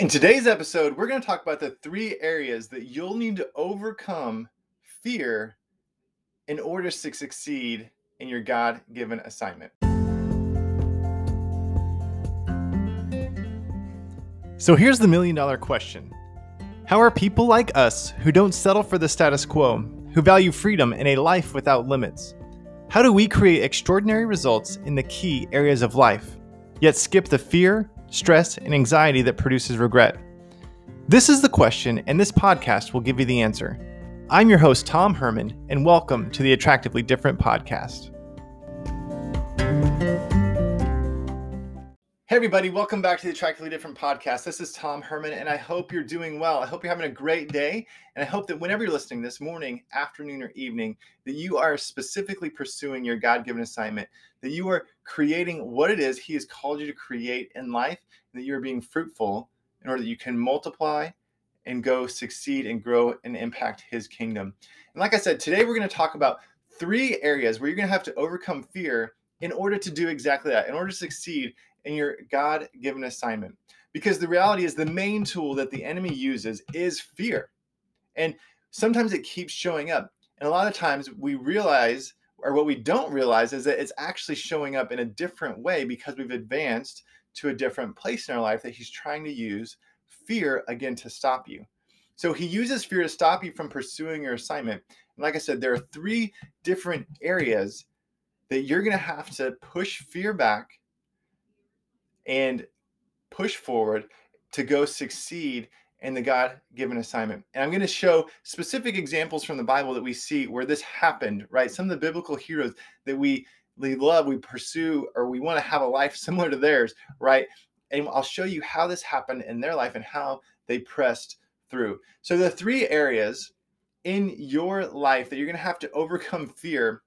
In today's episode, we're going to talk about the three areas that you'll need to overcome fear in order to succeed in your God given assignment. So here's the million dollar question How are people like us who don't settle for the status quo, who value freedom and a life without limits? How do we create extraordinary results in the key areas of life, yet skip the fear, stress, and anxiety that produces regret? This is the question, and this podcast will give you the answer. I'm your host, Tom Herman, and welcome to the Attractively Different podcast. Hey, everybody, welcome back to the Attractively Different podcast. This is Tom Herman, and I hope you're doing well. I hope you're having a great day. And I hope that whenever you're listening this morning, afternoon, or evening, that you are specifically pursuing your God given assignment, that you are creating what it is He has called you to create in life, that you're being fruitful in order that you can multiply and go succeed and grow and impact His kingdom. And like I said, today we're going to talk about three areas where you're going to have to overcome fear in order to do exactly that, in order to succeed in your God given assignment. Because the reality is, the main tool that the enemy uses is fear. And sometimes it keeps showing up. And a lot of times we realize, or what we don't realize, is that it's actually showing up in a different way because we've advanced to a different place in our life that he's trying to use fear again to stop you. So he uses fear to stop you from pursuing your assignment. And like I said, there are three different areas that you're going to have to push fear back and push forward to go succeed in the God given assignment. And I'm going to show specific examples from the Bible that we see where this happened, right? Some of the biblical heroes that we, we love, we pursue, or we want to have a life similar to theirs, right? And I'll show you how this happened in their life and how they pressed through. So, the three areas in your life that you're going to have to overcome fear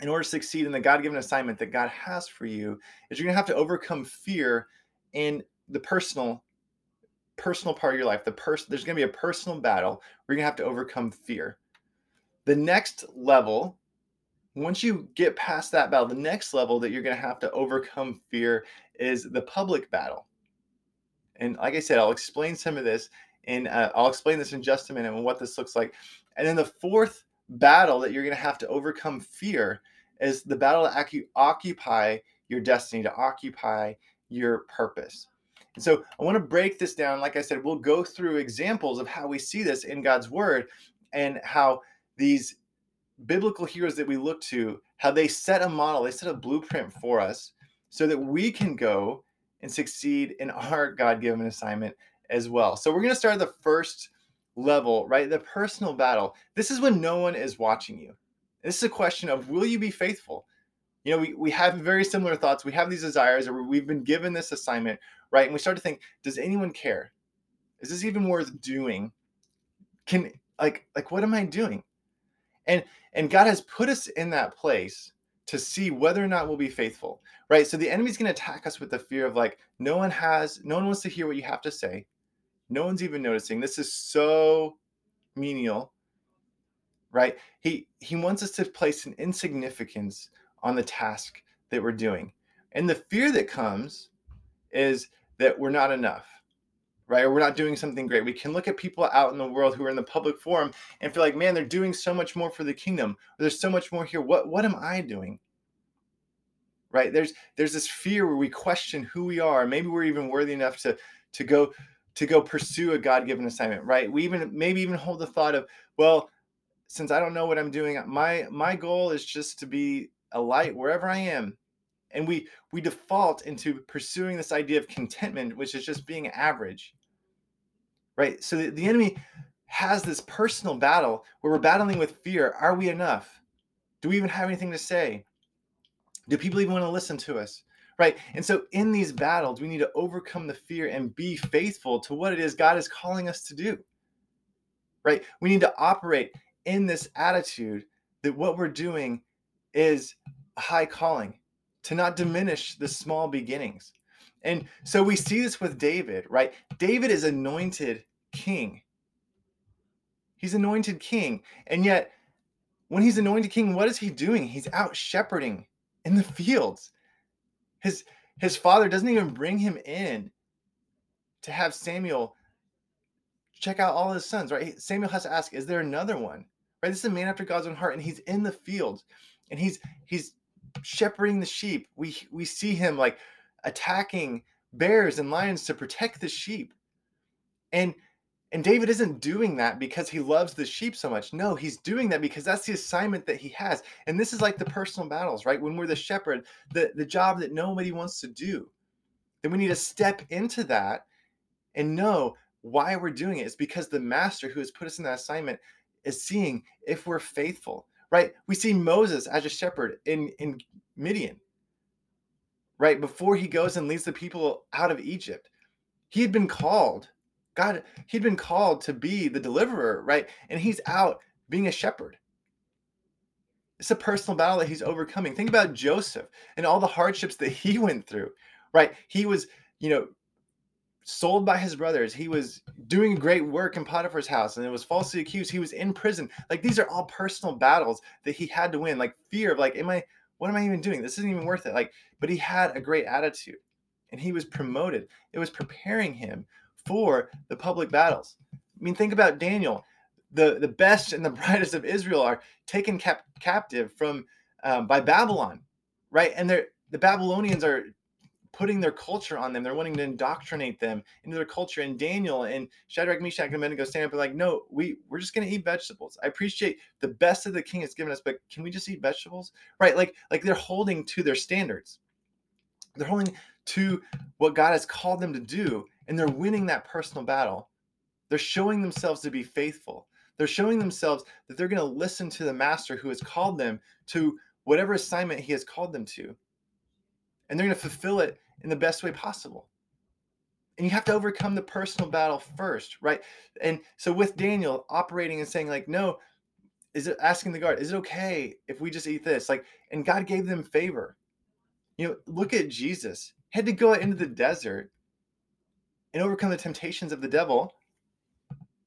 in order to succeed in the God given assignment that God has for you, is you're going to have to overcome fear in the personal personal part of your life the person there's going to be a personal battle where you're going to have to overcome fear. The next level once you get past that battle the next level that you're going to have to overcome fear is the public battle. And like i said i'll explain some of this and uh, i'll explain this in just a minute and what this looks like. And then the fourth battle that you're going to have to overcome fear is the battle to occupy your destiny, to occupy your purpose. And so I want to break this down. Like I said, we'll go through examples of how we see this in God's word and how these biblical heroes that we look to, how they set a model, they set a blueprint for us so that we can go and succeed in our God given assignment as well. So we're going to start at the first level, right? The personal battle. This is when no one is watching you. This is a question of will you be faithful? You know, we, we have very similar thoughts. We have these desires, or we've been given this assignment, right? And we start to think, does anyone care? Is this even worth doing? Can like like what am I doing? And and God has put us in that place to see whether or not we'll be faithful, right? So the enemy's going to attack us with the fear of like, no one has, no one wants to hear what you have to say. No one's even noticing. This is so menial, right? He he wants us to place an insignificance on the task that we're doing. And the fear that comes is that we're not enough, right? Or we're not doing something great. We can look at people out in the world who are in the public forum and feel like, man, they're doing so much more for the kingdom. There's so much more here. What what am I doing? Right? There's there's this fear where we question who we are. Maybe we're even worthy enough to to go to go pursue a God-given assignment, right? We even maybe even hold the thought of, well, since I don't know what I'm doing, my my goal is just to be a light wherever I am. And we we default into pursuing this idea of contentment, which is just being average. Right? So the, the enemy has this personal battle where we're battling with fear. Are we enough? Do we even have anything to say? Do people even want to listen to us? right? And so in these battles, we need to overcome the fear and be faithful to what it is God is calling us to do, right? We need to operate in this attitude that what we're doing is a high calling, to not diminish the small beginnings. And mm-hmm. so we see this with David, right? David is anointed king. He's anointed king. And yet, when he's anointed king, what is he doing? He's out shepherding in the fields his his father doesn't even bring him in to have Samuel check out all his sons, right? Samuel has to ask, is there another one? Right? This is a man after God's own heart, and he's in the field and he's he's shepherding the sheep. We we see him like attacking bears and lions to protect the sheep. And and David isn't doing that because he loves the sheep so much. No, he's doing that because that's the assignment that he has. And this is like the personal battles, right? When we're the shepherd, the, the job that nobody wants to do. Then we need to step into that and know why we're doing it is because the master who has put us in that assignment is seeing if we're faithful, right? We see Moses as a shepherd in, in Midian, right? Before he goes and leads the people out of Egypt, he had been called. God, he'd been called to be the deliverer, right? And he's out being a shepherd. It's a personal battle that he's overcoming. Think about Joseph and all the hardships that he went through, right? He was, you know, sold by his brothers. He was doing great work in Potiphar's house and it was falsely accused. He was in prison. Like these are all personal battles that he had to win. Like fear of like, am I, what am I even doing? This isn't even worth it. Like, but he had a great attitude and he was promoted. It was preparing him for the public battles. I mean, think about Daniel. The, the best and the brightest of Israel are taken cap- captive from um, by Babylon, right? And they're the Babylonians are putting their culture on them. They're wanting to indoctrinate them into their culture. And Daniel and Shadrach, Meshach, and Abednego stand up and like, no, we we're just gonna eat vegetables. I appreciate the best that the king has given us, but can we just eat vegetables? Right? Like like they're holding to their standards. They're holding to what God has called them to do, and they're winning that personal battle. They're showing themselves to be faithful. They're showing themselves that they're going to listen to the master who has called them to whatever assignment he has called them to. And they're going to fulfill it in the best way possible. And you have to overcome the personal battle first, right? And so with Daniel operating and saying, like, no, is it asking the guard, is it okay if we just eat this? Like, and God gave them favor. You know, look at Jesus. Had to go out into the desert and overcome the temptations of the devil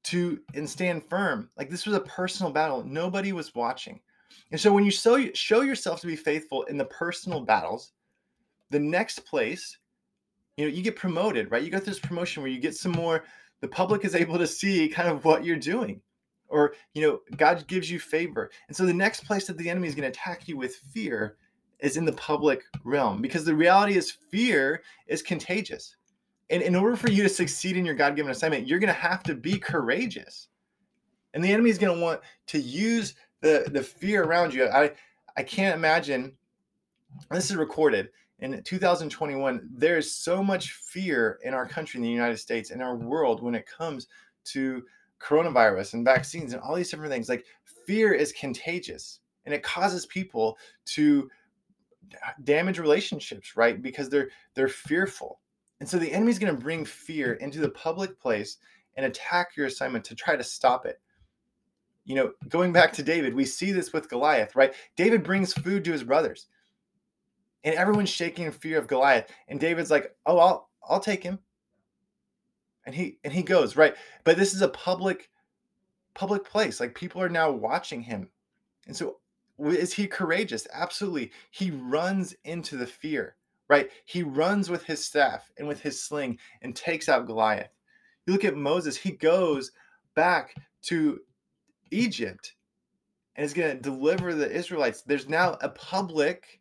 to and stand firm. Like this was a personal battle. Nobody was watching. And so when you show, show yourself to be faithful in the personal battles, the next place, you know, you get promoted, right? You got this promotion where you get some more, the public is able to see kind of what you're doing. Or, you know, God gives you favor. And so the next place that the enemy is going to attack you with fear is in the public realm because the reality is fear is contagious. And in order for you to succeed in your God given assignment, you're going to have to be courageous. And the enemy is going to want to use the, the fear around you. I, I can't imagine, this is recorded, in 2021, there is so much fear in our country, in the United States, in our world when it comes to coronavirus and vaccines and all these different things. Like fear is contagious and it causes people to damage relationships, right? Because they're they're fearful. And so the enemy's going to bring fear into the public place and attack your assignment to try to stop it. You know, going back to David, we see this with Goliath, right? David brings food to his brothers and everyone's shaking in fear of Goliath. And David's like, "Oh, I'll I'll take him." And he and he goes right, but this is a public public place. Like people are now watching him, and so is he courageous? Absolutely. He runs into the fear. Right, he runs with his staff and with his sling and takes out Goliath. You look at Moses; he goes back to Egypt and is going to deliver the Israelites. There's now a public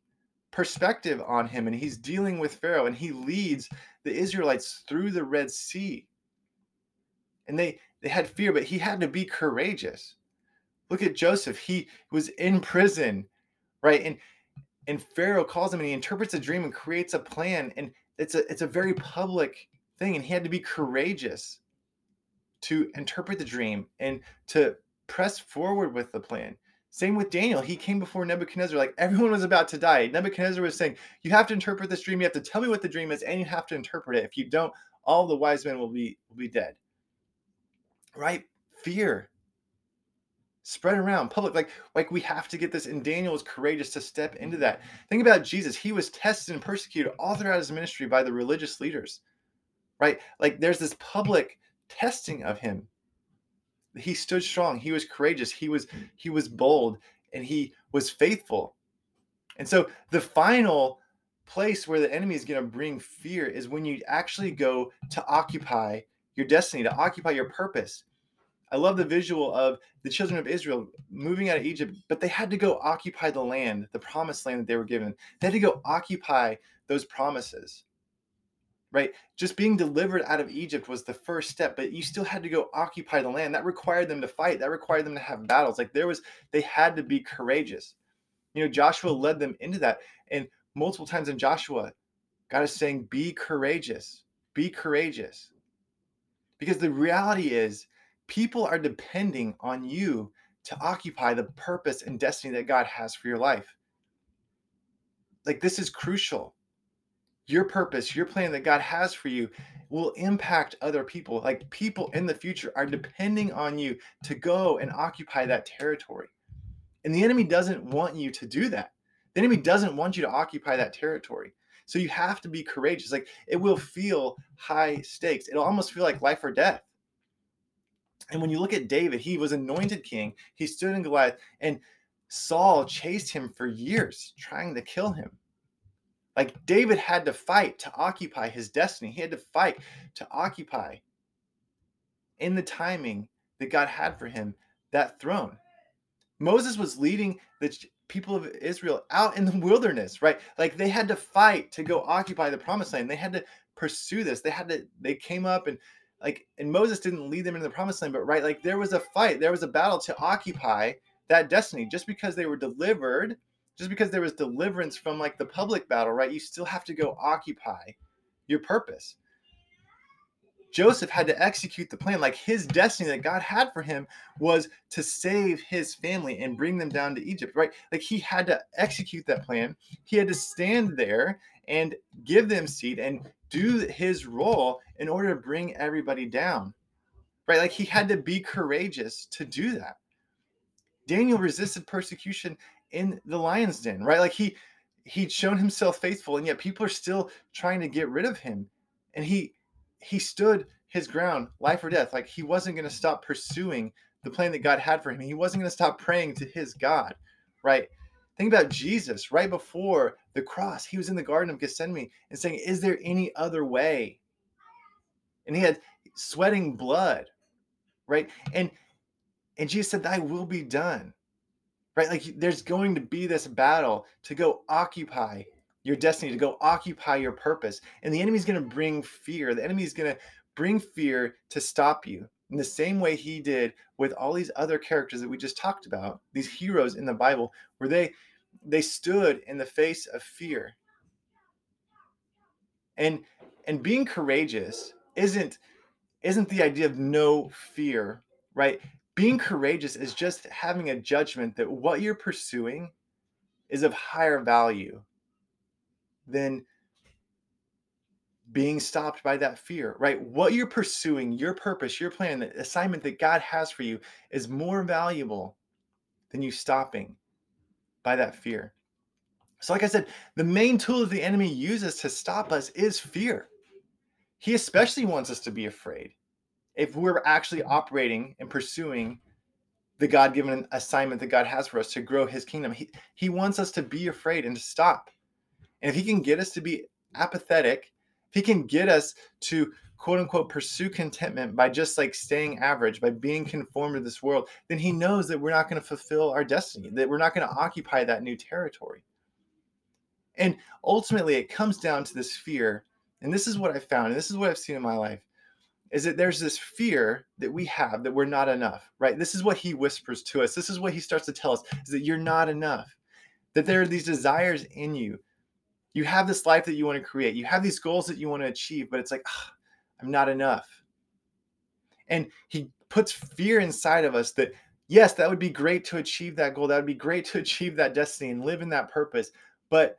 perspective on him and he's dealing with Pharaoh and he leads the Israelites through the Red Sea. And they they had fear but he had to be courageous. Look at Joseph. He was in prison, right? And and Pharaoh calls him and he interprets a dream and creates a plan and it's a it's a very public thing and he had to be courageous to interpret the dream and to press forward with the plan. Same with Daniel. He came before Nebuchadnezzar, like everyone was about to die. Nebuchadnezzar was saying, You have to interpret this dream. You have to tell me what the dream is, and you have to interpret it. If you don't, all the wise men will be will be dead. Right? Fear. Spread around public. Like, like we have to get this. And Daniel was courageous to step into that. Think about Jesus. He was tested and persecuted all throughout his ministry by the religious leaders. Right? Like there's this public testing of him he stood strong he was courageous he was hmm. he was bold and he was faithful and so the final place where the enemy is going to bring fear is when you actually go to occupy your destiny, to occupy your purpose. I love the visual of the children of Israel moving out of Egypt, but they had to go occupy the land, the promised land that they were given. They had to go occupy those promises. Right? Just being delivered out of Egypt was the first step, but you still had to go occupy the land. That required them to fight. That required them to have battles. Like there was, they had to be courageous. You know, Joshua led them into that. And multiple times in Joshua, God is saying, be courageous, be courageous. Because the reality is, people are depending on you to occupy the purpose and destiny that God has for your life. Like, this is crucial. Your purpose, your plan that God has for you will impact other people. Like, people in the future are depending on you to go and occupy that territory. And the enemy doesn't want you to do that. The enemy doesn't want you to occupy that territory. So you have to be courageous. Like it will feel high stakes. It'll almost feel like life or death. And when you look at David, he was anointed king. He stood in Goliath, and Saul chased him for years, trying to kill him. Like David had to fight to occupy his destiny. He had to fight to occupy in the timing that God had for him that throne. Moses was leading the people of Israel out in the wilderness, right? Like they had to fight to go occupy the promised land. They had to pursue this. They had to, they came up and like, and Moses didn't lead them into the promised land, but right, like there was a fight, there was a battle to occupy that destiny. Just because they were delivered, just because there was deliverance from like the public battle, right? You still have to go occupy your purpose. Joseph had to execute the plan. Like his destiny that God had for him was to save his family and bring them down to Egypt, right? Like he had to execute that plan. He had to stand there and give them seed and do his role in order to bring everybody down, right? Like he had to be courageous to do that. Daniel resisted persecution in the lion's den, right? Like he he'd shown himself faithful, and yet people are still trying to get rid of him. And he he stood his ground, life or death. Like he wasn't going to stop pursuing the plan that God had for him. He wasn't going to stop praying to his God, right? Think about Jesus right before the cross. He was in the Garden of Gethsemane and saying, Is there any other way? And he had sweating blood, right? And and Jesus said, Thy will be done. Right? Like there's going to be this battle to go occupy your destiny, to go occupy your purpose. And the enemy's going to bring fear. The enemy's going to bring fear to stop you in the same way he did with all these other characters that we just talked about, these heroes in the Bible, where they they stood in the face of fear. And and being courageous isn't isn't the idea of no fear, right? Being courageous is just having a judgment that what you're pursuing is of higher value than being stopped by that fear, right? What you're pursuing, your purpose, your plan, the assignment that God has for you is more valuable than you stopping by that fear. So, like I said, the main tool that the enemy uses to stop us is fear. He especially wants us to be afraid if we're actually operating and pursuing the God given assignment that God has for us to grow his kingdom. He, he wants us to be afraid and to stop. And if he can get us to be apathetic, if he can get us to quote unquote pursue contentment by just like staying average, by being conformed to this world, then he knows that we're not going to fulfill our destiny, that we're not going to occupy that new territory. And ultimately, it comes down to this fear. And this is what I found, and this is what I've seen in my life is that there's this fear that we have that we're not enough, right? This is what he whispers to us. This is what he starts to tell us is that you're not enough, that there are these desires in you. You have this life that you want to create. You have these goals that you want to achieve but it's like i'm not enough. And he puts fear inside of us that yes that would be great to achieve that goal that would be great to achieve that destiny and live in that purpose but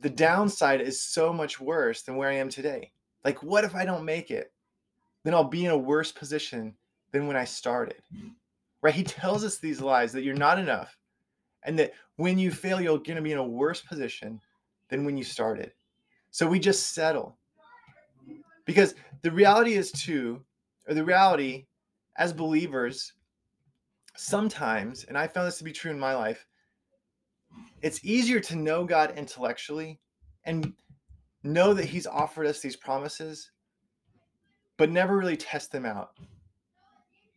the downside is so much worse than where i am today. Like what if i don't make it then i'll be in a worse position than when i started right he tells us these lies that you're not enough and that when you fail you're going to be in a worse position than when you started. So we just settle. Because the reality is, too, or the reality as believers, sometimes, and I found this to be true in my life, it's easier to know God intellectually and know that He's offered us these promises, but never really test them out.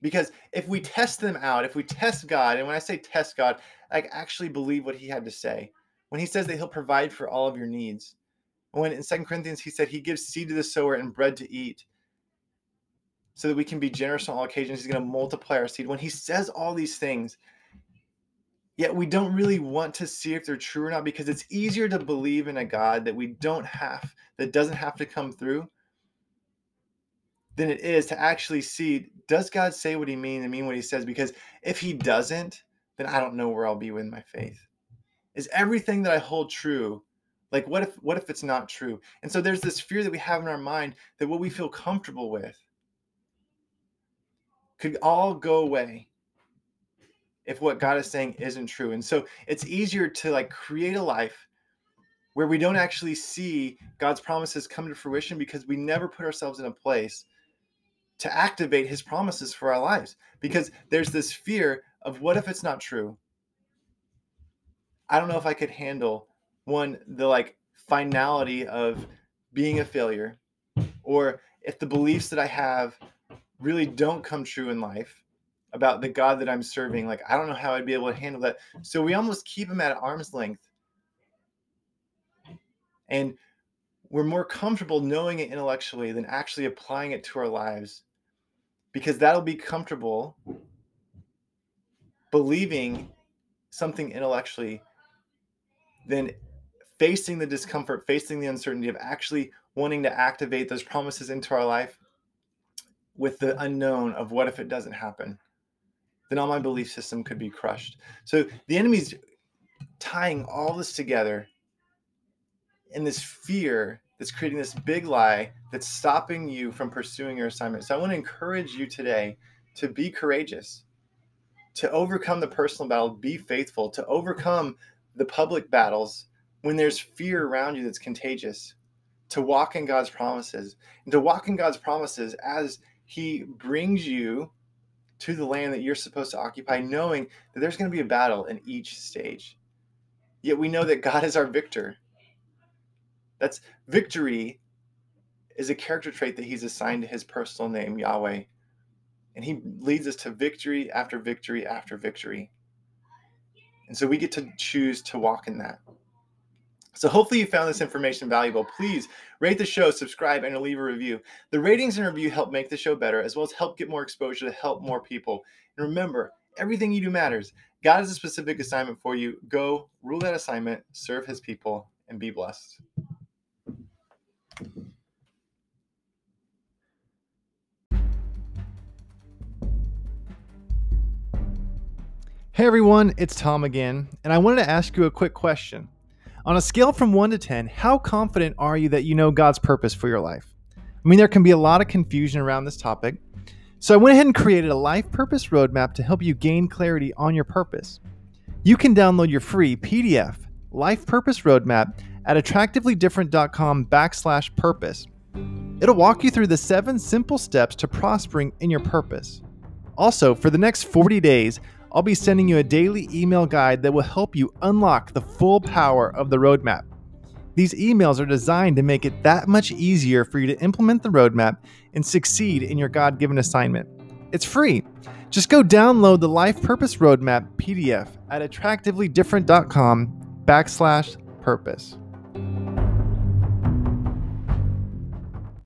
Because if we test them out, if we test God, and when I say test God, I actually believe what He had to say. When He says that He'll provide for all of your needs, when in Second Corinthians He said He gives seed to the sower and bread to eat, so that we can be generous on all occasions, He's going to multiply our seed. When He says all these things, yet we don't really want to see if they're true or not because it's easier to believe in a God that we don't have, that doesn't have to come through, than it is to actually see does God say what he means and mean what he says? Because if he doesn't, then I don't know where I'll be with my faith. Is everything that I hold true? Like what if what if it's not true? And so there's this fear that we have in our mind that what we feel comfortable with could all go away if what God is saying isn't true. And so it's easier to like create a life where we don't actually see God's promises come to fruition because we never put ourselves in a place to activate his promises for our lives because there's this fear of what if it's not true? I don't know if I could handle one the like finality of being a failure or if the beliefs that I have really don't come true in life about the God that I'm serving. Like, I don't know how I'd be able to handle that. So we almost keep him at arm's length. And we're more comfortable knowing it intellectually than actually applying it to our lives because that'll be comfortable believing something intellectually than facing the discomfort, facing the uncertainty of actually wanting to activate those promises into our life with the unknown of what if it doesn't happen then all my belief system could be crushed. So the enemy's tying all this together in this fear that's creating this big lie that's stopping you from pursuing your assignment. So I want to encourage you today to be courageous, to overcome the personal battle, be faithful, to overcome the public battles when there's fear around you that's contagious, to walk in God's promises, and to walk in God's promises as He brings you to the land that you're supposed to occupy, knowing that there's going to be a battle in each stage. Yet we know that God is our victor. That's victory is a character trait that he's assigned to his personal name, Yahweh. And he leads us to victory after victory after victory. And so we get to choose to walk in that. So hopefully you found this information valuable. Please rate the show, subscribe, and leave a review. The ratings and review help make the show better, as well as help get more exposure to help more people. And remember, everything you do matters. God has a specific assignment for you. Go rule that assignment, serve his people, and be blessed. Hey everyone, it's Tom again, and I wanted to ask you a quick question. On a scale from 1 to 10, how confident are you that you know God's purpose for your life? I mean, there can be a lot of confusion around this topic. So I went ahead and created a life purpose roadmap to help you gain clarity on your purpose. You can download your free PDF, Life Purpose Roadmap, at attractivelydifferent.com backslash purpose. It'll walk you through the seven simple steps to prospering in your purpose. Also, for the next 40 days, I'll be sending you a daily email guide that will help you unlock the full power of the roadmap. These emails are designed to make it that much easier for you to implement the roadmap and succeed in your God given assignment. It's free. Just go download the Life Purpose Roadmap PDF at attractivelydifferent.com backslash purpose. Thank you.